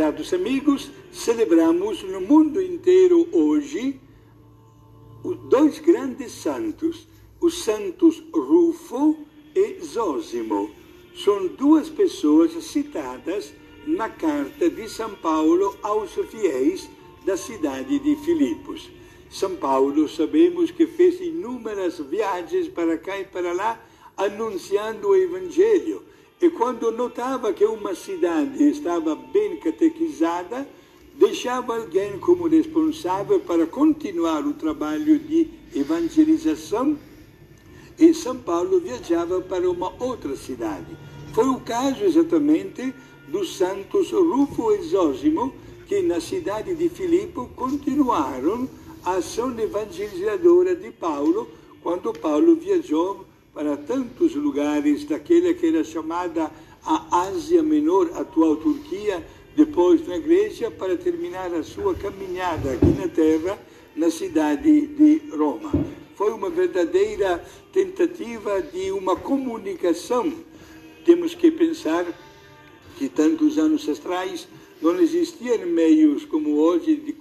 Prezados amigos, celebramos no mundo inteiro hoje dois grandes santos, os santos Rufo e Zósimo. São duas pessoas citadas na carta de São Paulo aos fiéis da cidade de Filipos. São Paulo, sabemos que fez inúmeras viagens para cá e para lá, anunciando o Evangelho. E quando notava que uma cidade estava bem catequizada, deixava alguém como responsável para continuar o trabalho de evangelização e São Paulo viajava para uma outra cidade. Foi o caso exatamente dos santos Rufo e Zósimo, que na cidade de Filipe continuaram a ação evangelizadora de Paulo, quando Paulo viajou para tantos lugares daquela que era chamada a Ásia Menor, atual Turquia, depois na Grécia, para terminar a sua caminhada aqui na terra, na cidade de Roma. Foi uma verdadeira tentativa de uma comunicação. Temos que pensar que tantos anos atrás não existiam meios como hoje de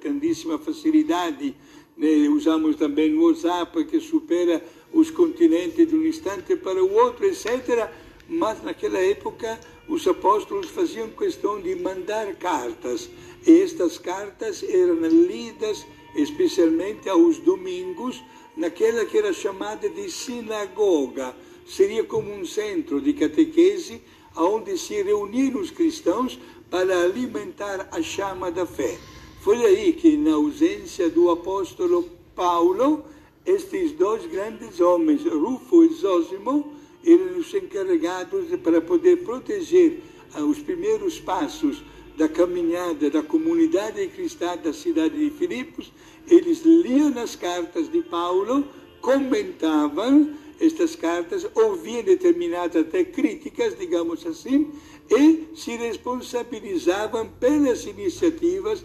grandíssima facilidade. Né? Usamos também o WhatsApp que supera os continentes de um instante para o outro, etc. Mas naquela época os apóstolos faziam questão de mandar cartas. E estas cartas eram lidas especialmente aos domingos, naquela que era chamada de sinagoga. Seria como um centro de catequese onde se reuniram os cristãos para alimentar a chama da fé. Foi aí que, na ausência do apóstolo Paulo, estes dois grandes homens, Rufo e Zósimo, eram os encarregados para poder proteger ah, os primeiros passos da caminhada da comunidade cristã da cidade de Filipos. Eles liam as cartas de Paulo, comentavam estas cartas, ouviam determinadas até críticas, digamos assim, e se responsabilizavam pelas iniciativas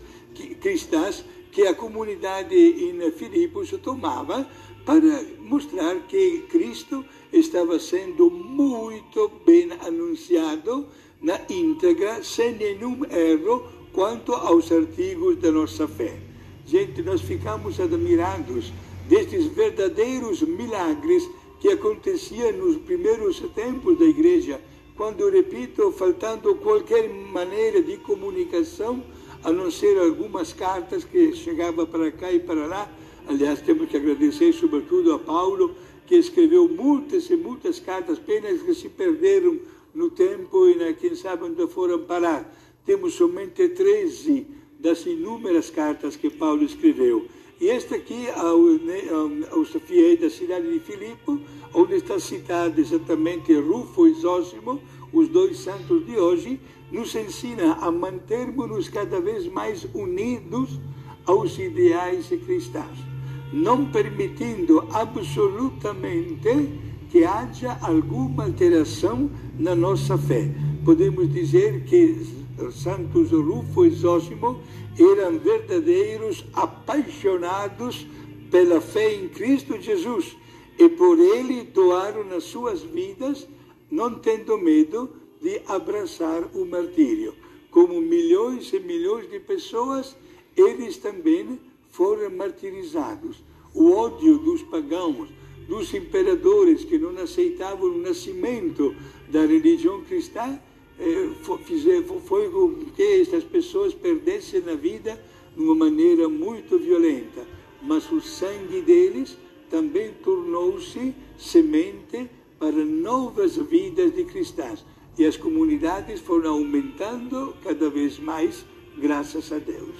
cristãs que a comunidade em Filipos tomava para mostrar que Cristo estava sendo muito bem anunciado na íntegra, sem nenhum erro quanto aos artigos da nossa fé. Gente, nós ficamos admirados destes verdadeiros milagres que aconteciam nos primeiros tempos da igreja, quando, repito, faltando qualquer maneira de comunicação, a não ser algumas cartas que chegavam para cá e para lá. Aliás, temos que agradecer sobretudo a Paulo, que escreveu muitas e muitas cartas, penas que se perderam no tempo e, quem sabe, onde foram parar. Temos somente 13 das inúmeras cartas que Paulo escreveu. E esta aqui, aos fiéis da cidade de Filipe, onde está citado exatamente Rufo e Zósimo, os dois santos de hoje, nos ensina a mantermos-nos cada vez mais unidos aos ideais cristãos, não permitindo absolutamente que haja alguma alteração na nossa fé. Podemos dizer que Santos Rufo e Zósimo eram verdadeiros apaixonados pela fé em Cristo Jesus e por ele doaram as suas vidas, não tendo medo de abraçar o martírio. Como milhões e milhões de pessoas, eles também foram martirizados. O ódio dos pagãos, dos imperadores que não aceitavam o nascimento da religião cristã, eh, foi com que estas pessoas perdessem a vida de uma maneira muito violenta. Mas o sangue deles também tornou-se semente para novas vidas de cristãos. E as comunidades foram aumentando cada vez mais, graças a Deus.